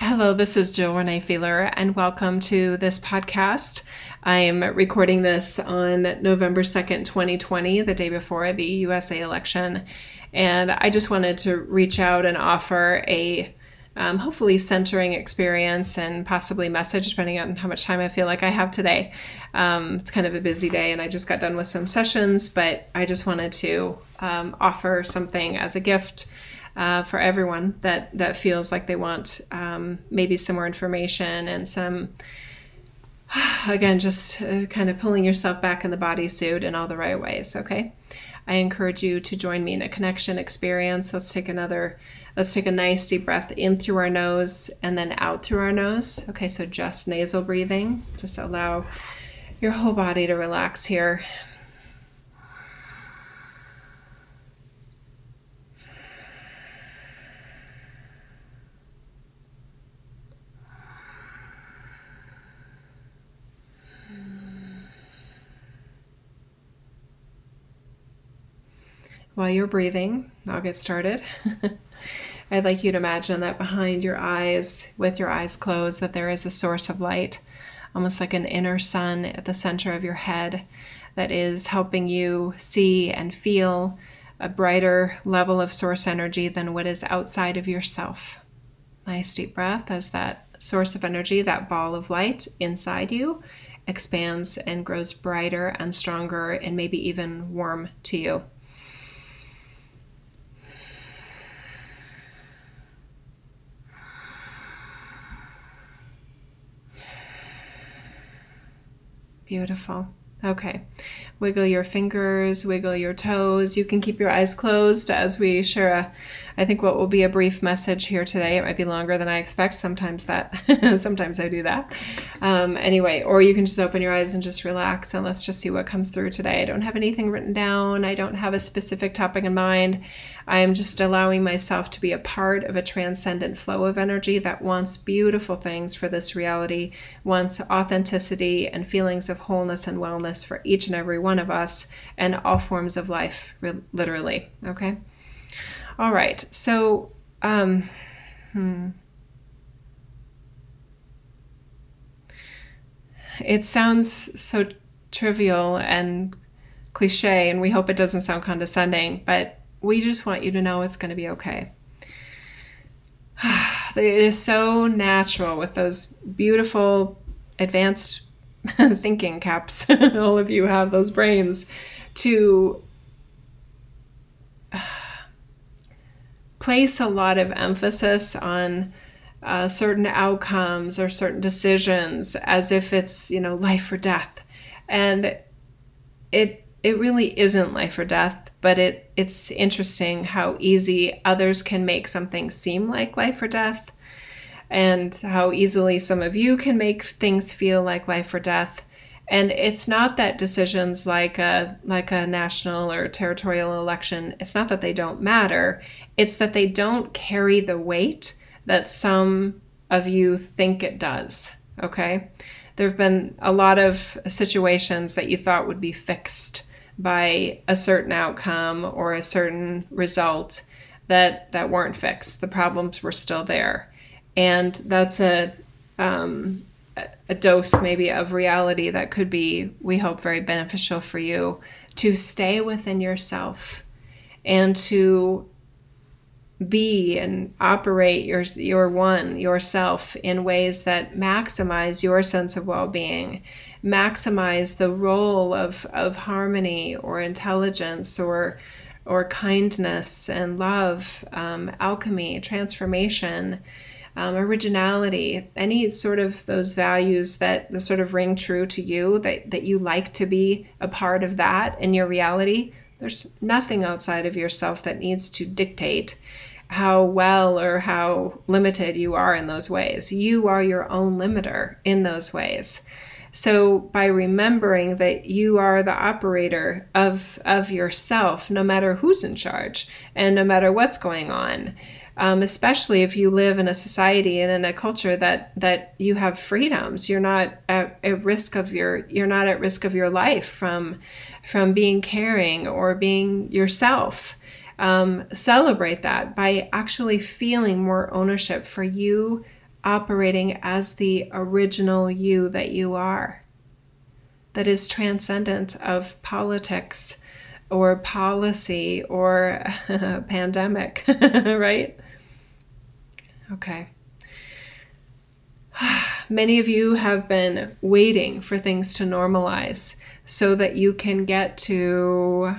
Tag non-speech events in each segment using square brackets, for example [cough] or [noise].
Hello, this is Jill Renee Feeler, and welcome to this podcast. I'm recording this on November 2nd, 2020, the day before the USA election. And I just wanted to reach out and offer a um, hopefully centering experience and possibly message, depending on how much time I feel like I have today. Um, it's kind of a busy day, and I just got done with some sessions, but I just wanted to um, offer something as a gift. Uh, for everyone that that feels like they want um, maybe some more information and some [sighs] again just uh, kind of pulling yourself back in the bodysuit in all the right ways okay I encourage you to join me in a connection experience. Let's take another, let's take a nice deep breath in through our nose and then out through our nose. Okay, so just nasal breathing. Just allow your whole body to relax here. While you're breathing, I'll get started. [laughs] I'd like you to imagine that behind your eyes, with your eyes closed, that there is a source of light, almost like an inner sun at the center of your head that is helping you see and feel a brighter level of source energy than what is outside of yourself. Nice deep breath as that source of energy, that ball of light inside you, expands and grows brighter and stronger and maybe even warm to you. Beautiful. Okay. Wiggle your fingers, wiggle your toes. You can keep your eyes closed as we share a, I think what will be a brief message here today. It might be longer than I expect. Sometimes that, [laughs] sometimes I do that. Um, anyway, or you can just open your eyes and just relax and let's just see what comes through today. I don't have anything written down. I don't have a specific topic in mind. I am just allowing myself to be a part of a transcendent flow of energy that wants beautiful things for this reality, wants authenticity and feelings of wholeness and wellness for each and every one of us and all forms of life, literally. Okay. All right. So, um, hmm. It sounds so trivial and cliche, and we hope it doesn't sound condescending, but we just want you to know it's going to be okay. [sighs] it is so natural with those beautiful advanced [laughs] thinking caps. [laughs] All of you have those brains to [sighs] place a lot of emphasis on uh, certain outcomes or certain decisions as if it's you know life or death and it it really isn't life or death but it it's interesting how easy others can make something seem like life or death and how easily some of you can make things feel like life or death and it's not that decisions like a like a national or territorial election, it's not that they don't matter, it's that they don't carry the weight that some of you think it does. Okay? There have been a lot of situations that you thought would be fixed by a certain outcome or a certain result that that weren't fixed. The problems were still there, and that's a um, a dose maybe of reality that could be, we hope, very beneficial for you to stay within yourself and to be and operate your your one yourself in ways that maximize your sense of well-being maximize the role of of harmony or intelligence or or kindness and love um, alchemy transformation um, originality, any sort of those values that the sort of ring true to you, that, that you like to be a part of that in your reality, there's nothing outside of yourself that needs to dictate how well or how limited you are in those ways. You are your own limiter in those ways. So by remembering that you are the operator of of yourself no matter who's in charge and no matter what's going on, um, especially if you live in a society and in a culture that that you have freedoms. You're not at, at risk of your you're not at risk of your life from from being caring or being yourself. Um, celebrate that by actually feeling more ownership for you operating as the original you that you are, that is transcendent of politics or policy or [laughs] pandemic, [laughs] right? Okay. [sighs] Many of you have been waiting for things to normalize so that you can get to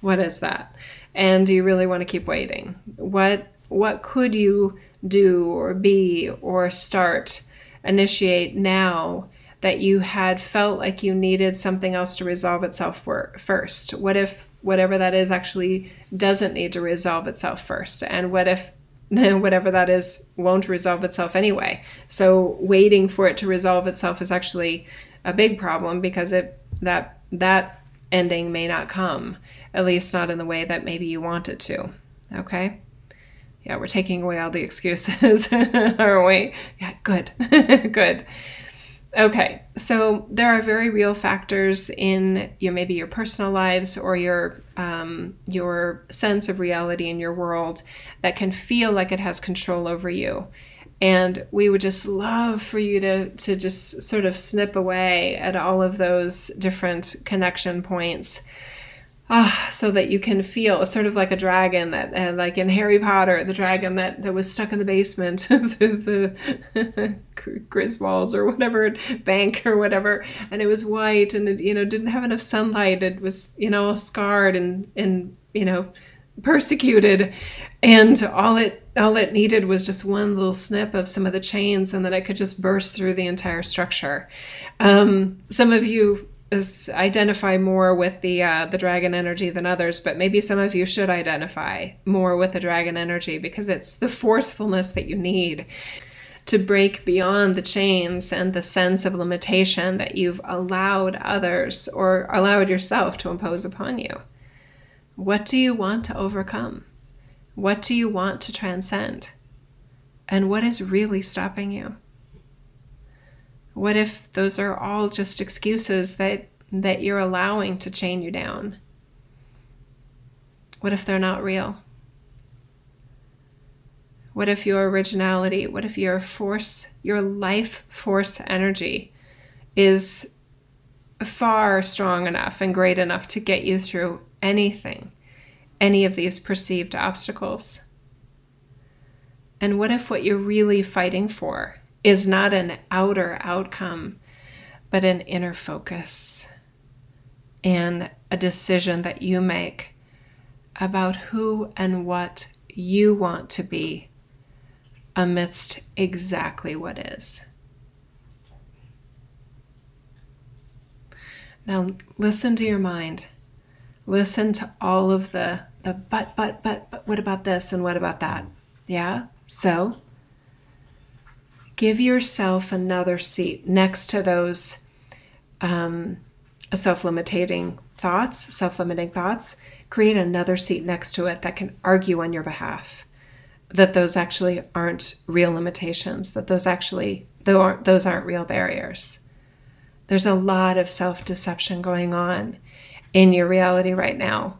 what is that? And do you really want to keep waiting? What what could you do or be or start initiate now that you had felt like you needed something else to resolve itself for, first? What if whatever that is actually doesn't need to resolve itself first? And what if [laughs] whatever that is won't resolve itself anyway. So waiting for it to resolve itself is actually a big problem because it that that ending may not come, at least not in the way that maybe you want it to. Okay? Yeah, we're taking away all the excuses, [laughs] aren't we? Yeah, good. [laughs] good. Okay, so there are very real factors in your maybe your personal lives or your um, your sense of reality in your world that can feel like it has control over you, and we would just love for you to to just sort of snip away at all of those different connection points ah, so that you can feel sort of like a dragon that, uh, like in Harry Potter, the dragon that, that was stuck in the basement of [laughs] the, the [laughs] Griswolds or whatever bank or whatever, and it was white and it, you know didn't have enough sunlight. It was you know scarred and and you know persecuted, and all it all it needed was just one little snip of some of the chains, and then it could just burst through the entire structure. Um, some of you is identify more with the uh, the dragon energy than others, but maybe some of you should identify more with the dragon energy because it's the forcefulness that you need to break beyond the chains and the sense of limitation that you've allowed others or allowed yourself to impose upon you. What do you want to overcome? What do you want to transcend? And what is really stopping you? What if those are all just excuses that that you're allowing to chain you down? What if they're not real? What if your originality, what if your force, your life force energy is far strong enough and great enough to get you through anything, any of these perceived obstacles? And what if what you're really fighting for is not an outer outcome, but an inner focus and a decision that you make about who and what you want to be amidst exactly what is. Now, listen to your mind. Listen to all of the, the but, but, but, but, what about this and what about that? Yeah? So, give yourself another seat next to those um, self limiting thoughts, self limiting thoughts. Create another seat next to it that can argue on your behalf that those actually aren't real limitations, that those actually those aren't real barriers. There's a lot of self deception going on in your reality right now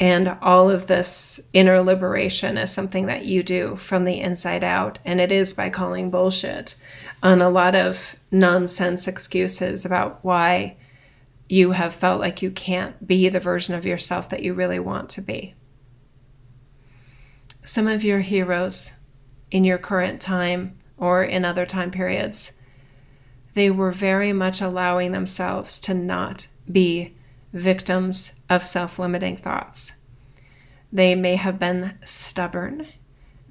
and all of this inner liberation is something that you do from the inside out. And it is by calling bullshit on a lot of nonsense excuses about why you have felt like you can't be the version of yourself that you really want to be. Some of your heroes in your current time or in other time periods, they were very much allowing themselves to not be victims of self limiting thoughts. They may have been stubborn,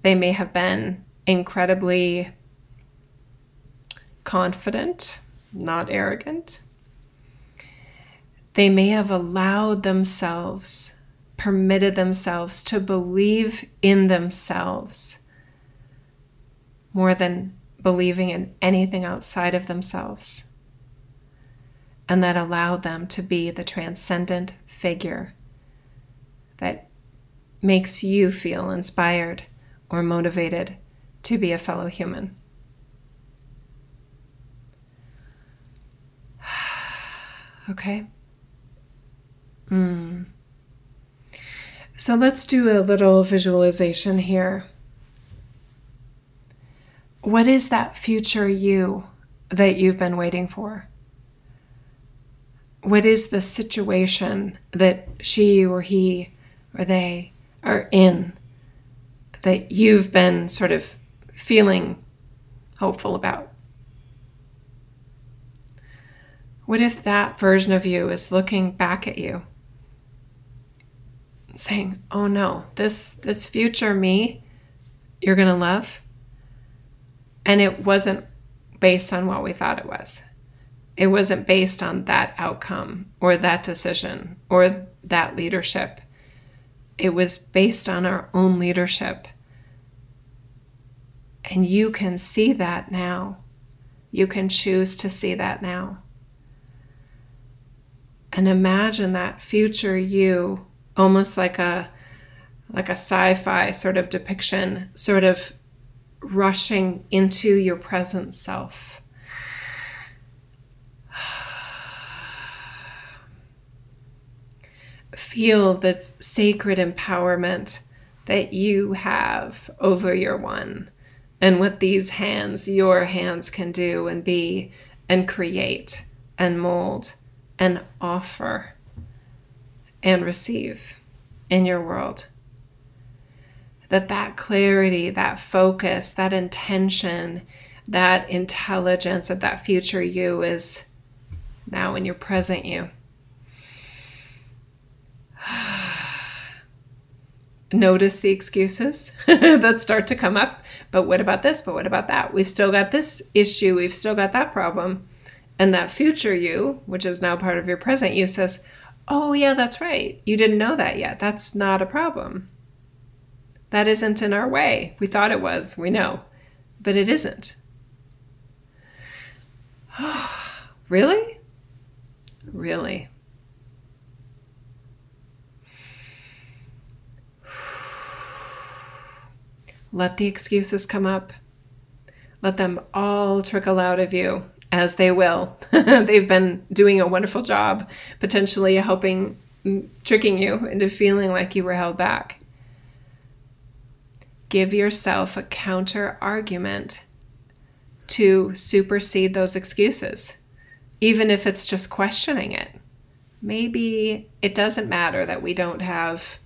they may have been incredibly confident, not arrogant. They may have allowed themselves, permitted themselves to believe in themselves more than believing in anything outside of themselves and that allow them to be the transcendent figure that makes you feel inspired or motivated to be a fellow human. [sighs] okay? Mm. So let's do a little visualization here. What is that future you that you've been waiting for? What is the situation that she or he or they are in that you've been sort of feeling hopeful about? What if that version of you is looking back at you saying, "Oh no, this this future me you're going to love and it wasn't based on what we thought it was. It wasn't based on that outcome or that decision or that leadership. It was based on our own leadership. And you can see that now. You can choose to see that now. And imagine that future you almost like a like a sci-fi sort of depiction sort of rushing into your present self. Feel the sacred empowerment that you have over your one and what these hands, your hands, can do and be and create and mold and offer and receive in your world that that clarity, that focus, that intention, that intelligence of that future you is now in your present you. Notice the excuses [laughs] that start to come up. But what about this? But what about that? We've still got this issue. We've still got that problem. And that future you, which is now part of your present you, says, Oh, yeah, that's right. You didn't know that yet. That's not a problem. That isn't in our way. We thought it was, we know, but it isn't. [sighs] really? Really? Let the excuses come up. Let them all trickle out of you as they will. [laughs] They've been doing a wonderful job, potentially helping tricking you into feeling like you were held back give yourself a counter argument to supersede those excuses, even if it's just questioning it. Maybe it doesn't matter that we don't have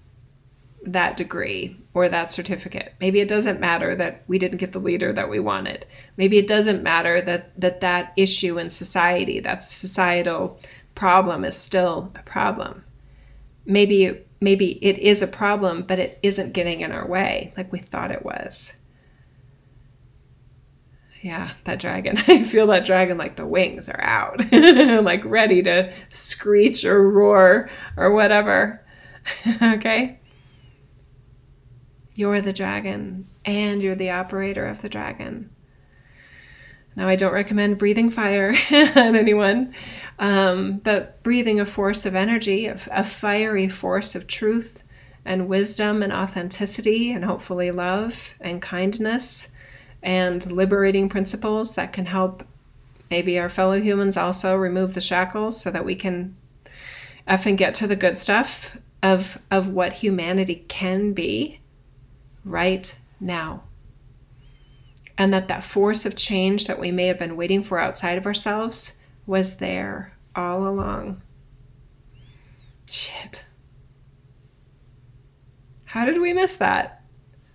that degree or that certificate. Maybe it doesn't matter that we didn't get the leader that we wanted. Maybe it doesn't matter that that, that issue in society, that societal problem is still a problem. Maybe maybe it is a problem, but it isn't getting in our way like we thought it was. Yeah, that dragon. [laughs] I feel that dragon like the wings are out, [laughs] like ready to screech or roar or whatever. [laughs] okay? You're the dragon and you're the operator of the dragon. Now, I don't recommend breathing fire [laughs] on anyone, um, but breathing a force of energy, a, a fiery force of truth and wisdom and authenticity, and hopefully love and kindness and liberating principles that can help maybe our fellow humans also remove the shackles so that we can effing get to the good stuff of of what humanity can be right now and that that force of change that we may have been waiting for outside of ourselves was there all along. Shit. How did we miss that?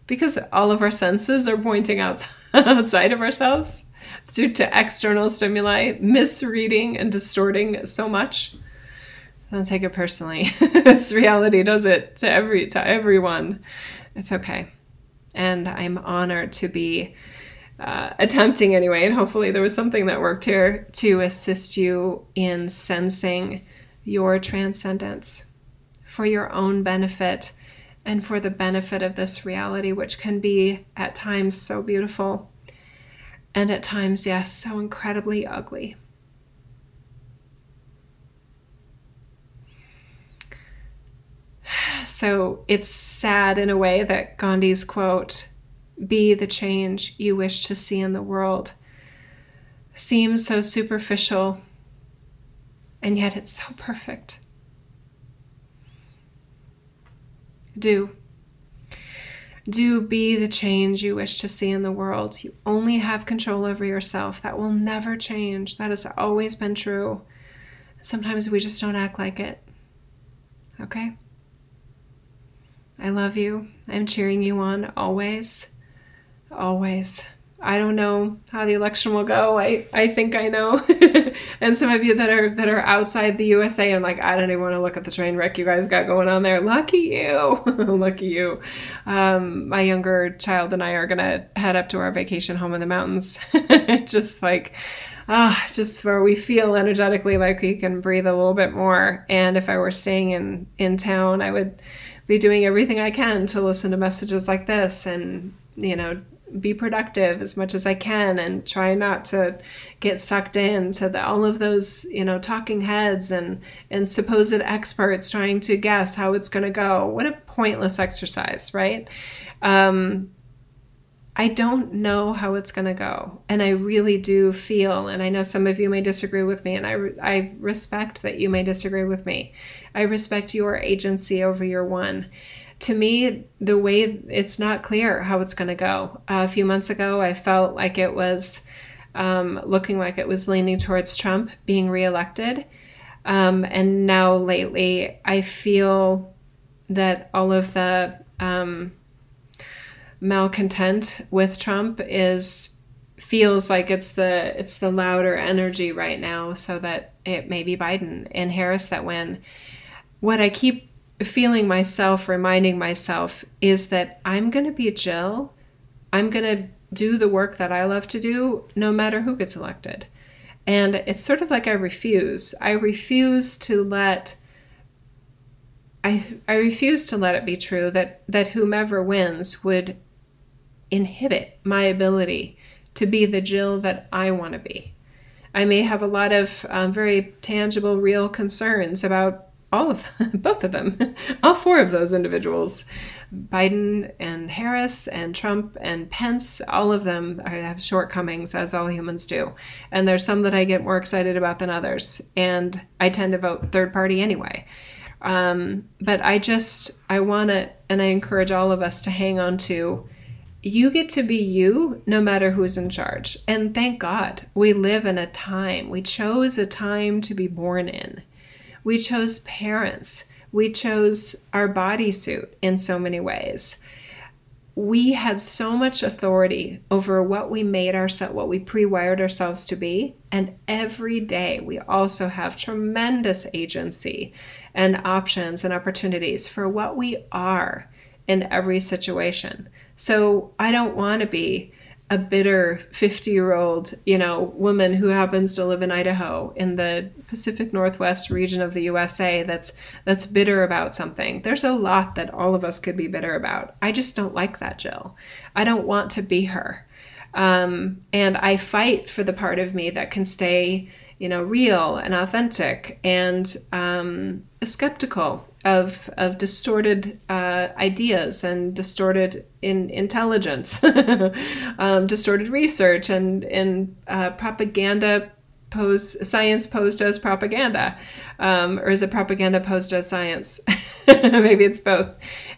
Because all of our senses are pointing out [laughs] outside of ourselves due to external stimuli, misreading and distorting so much. Don't take it personally. [laughs] it's reality does it to every to everyone. It's okay. And I'm honored to be uh, attempting anyway, and hopefully there was something that worked here to assist you in sensing your transcendence for your own benefit and for the benefit of this reality, which can be at times so beautiful and at times, yes, so incredibly ugly. So it's sad in a way that Gandhi's quote, be the change you wish to see in the world seems so superficial, and yet it's so perfect. Do. Do be the change you wish to see in the world. You only have control over yourself. That will never change. That has always been true. Sometimes we just don't act like it. Okay? I love you. I'm cheering you on always. Always. I don't know how the election will go. I, I think I know. [laughs] and some of you that are that are outside the USA, I'm like, I don't even want to look at the train wreck you guys got going on there. Lucky you. [laughs] Lucky you. Um, my younger child and I are gonna head up to our vacation home in the mountains. [laughs] just like ah, just where we feel energetically like we can breathe a little bit more. And if I were staying in in town, I would be doing everything I can to listen to messages like this and you know be productive as much as I can and try not to get sucked into the, all of those, you know, talking heads and, and supposed experts trying to guess how it's going to go. What a pointless exercise, right? Um, I don't know how it's going to go. And I really do feel, and I know some of you may disagree with me, and I, I respect that you may disagree with me. I respect your agency over your one to me, the way it's not clear how it's going to go. Uh, a few months ago, I felt like it was um, looking like it was leaning towards Trump being reelected. Um, and now lately, I feel that all of the um, malcontent with Trump is feels like it's the it's the louder energy right now, so that it may be Biden and Harris that win. What I keep feeling myself, reminding myself is that I'm going to be Jill. I'm going to do the work that I love to do no matter who gets elected. And it's sort of like I refuse. I refuse to let I I refuse to let it be true that that whomever wins would inhibit my ability to be the Jill that I want to be. I may have a lot of um, very tangible, real concerns about all of [laughs] both of them, [laughs] all four of those individuals, Biden and Harris and Trump and Pence, all of them have shortcomings as all humans do. And there's some that I get more excited about than others. And I tend to vote third party anyway. Um, but I just, I want to, and I encourage all of us to hang on to you get to be you no matter who's in charge. And thank God we live in a time, we chose a time to be born in we chose parents. We chose our bodysuit in so many ways. We had so much authority over what we made ourselves, what we pre wired ourselves to be. And every day we also have tremendous agency and options and opportunities for what we are in every situation. So I don't want to be a bitter 50 year old, you know, woman who happens to live in Idaho in the Pacific Northwest region of the USA that's that's bitter about something. There's a lot that all of us could be bitter about. I just don't like that Jill. I don't want to be her. Um, and I fight for the part of me that can stay, you know, real and authentic and um, skeptical of of distorted uh, ideas and distorted in intelligence, [laughs] um, distorted research and and uh, propaganda posed science posed as propaganda, um, or is it propaganda posed as science? [laughs] Maybe it's both.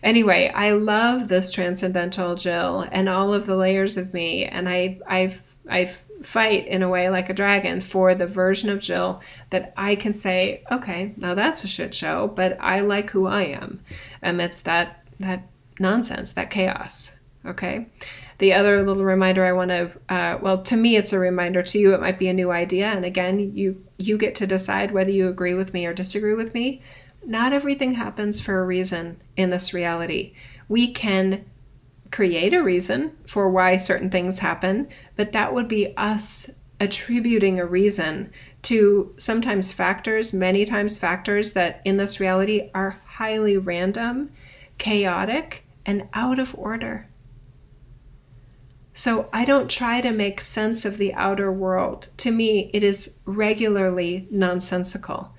Anyway, I love this transcendental Jill and all of the layers of me, and I I've I've fight in a way like a dragon for the version of Jill that I can say, okay, now that's a shit show, but I like who I am amidst that that nonsense, that chaos. Okay. The other little reminder I want to, uh, well, to me, it's a reminder. To you, it might be a new idea. And again, you you get to decide whether you agree with me or disagree with me. Not everything happens for a reason in this reality. We can create a reason for why certain things happen, but that would be us attributing a reason to sometimes factors, many times factors that in this reality are highly random, chaotic, and out of order. So I don't try to make sense of the outer world. To me, it is regularly nonsensical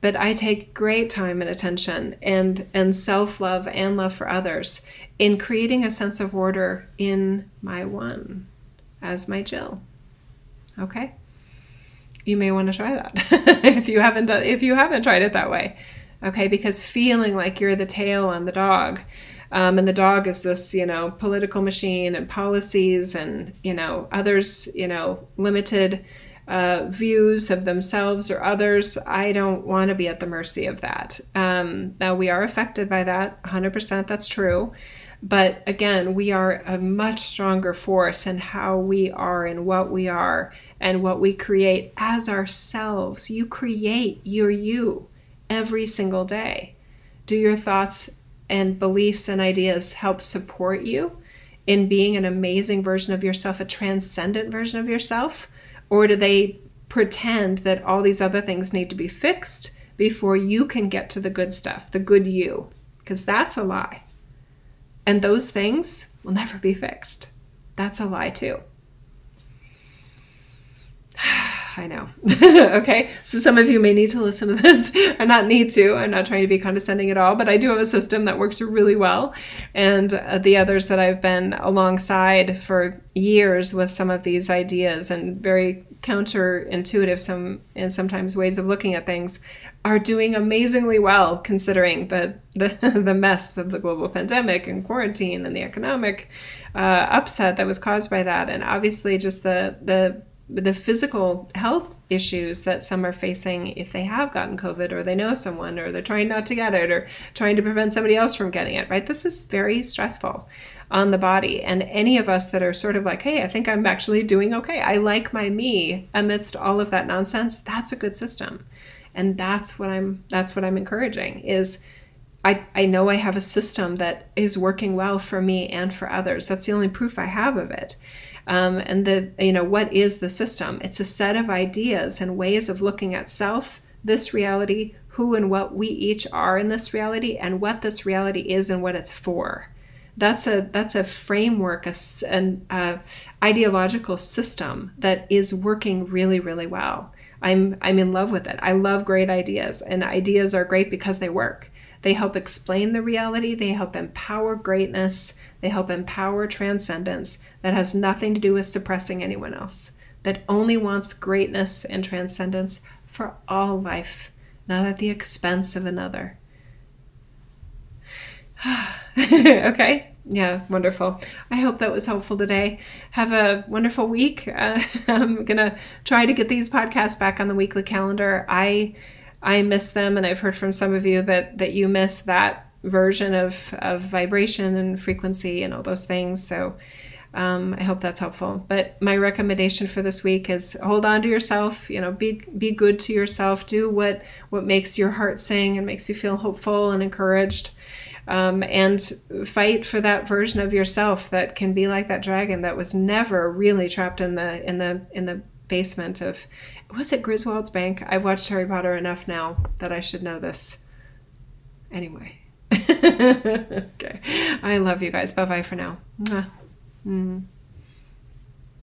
but I take great time and attention and and self-love and love for others in creating a sense of order in my one as my Jill. Okay? You may want to try that [laughs] if you haven't done if you haven't tried it that way. Okay? Because feeling like you're the tail on the dog Um, and the dog is this, you know, political machine and policies and, you know, others, you know, limited uh, views of themselves or others. I don't want to be at the mercy of that. Um, now, we are affected by that, 100%, that's true. But again, we are a much stronger force in how we are and what we are and what we create as ourselves. You create your you every single day. Do your thoughts and beliefs and ideas help support you in being an amazing version of yourself, a transcendent version of yourself? Or do they pretend that all these other things need to be fixed before you can get to the good stuff, the good you? Because that's a lie. And those things will never be fixed. That's a lie, too. [sighs] [sighs] I know. [laughs] okay. So some of you may need to listen to this [laughs] and not need to. I'm not trying to be condescending at all, but I do have a system that works really well. And uh, the others that I've been alongside for years with some of these ideas and very counterintuitive some and sometimes ways of looking at things are doing amazingly well considering the [laughs] the, the mess of the global pandemic and quarantine and the economic uh, upset that was caused by that and obviously just the the the physical health issues that some are facing if they have gotten COVID or they know someone or they're trying not to get it or trying to prevent somebody else from getting it, right? This is very stressful on the body. And any of us that are sort of like, hey, I think I'm actually doing okay. I like my me amidst all of that nonsense, that's a good system. And that's what I'm that's what I'm encouraging is I, I know I have a system that is working well for me and for others. That's the only proof I have of it. Um, and the you know what is the system? It's a set of ideas and ways of looking at self, this reality, who and what we each are in this reality, and what this reality is and what it's for. That's a that's a framework, a, an ideological system that is working really really well. I'm I'm in love with it. I love great ideas, and ideas are great because they work. They help explain the reality, they help empower greatness, they help empower transcendence that has nothing to do with suppressing anyone else, that only wants greatness and transcendence for all life, not at the expense of another. [sighs] okay. Yeah, wonderful. I hope that was helpful today. Have a wonderful week. Uh, [laughs] I'm gonna try to get these podcasts back on the weekly calendar. I I miss them, and I've heard from some of you that that you miss that version of of vibration and frequency and all those things. So um, I hope that's helpful. But my recommendation for this week is hold on to yourself. You know, be be good to yourself. Do what what makes your heart sing and makes you feel hopeful and encouraged. Um, and fight for that version of yourself that can be like that dragon that was never really trapped in the in the in the basement of was it Griswold's bank? I've watched Harry Potter enough now that I should know this. Anyway. [laughs] okay. I love you guys. Bye bye for now. Mm.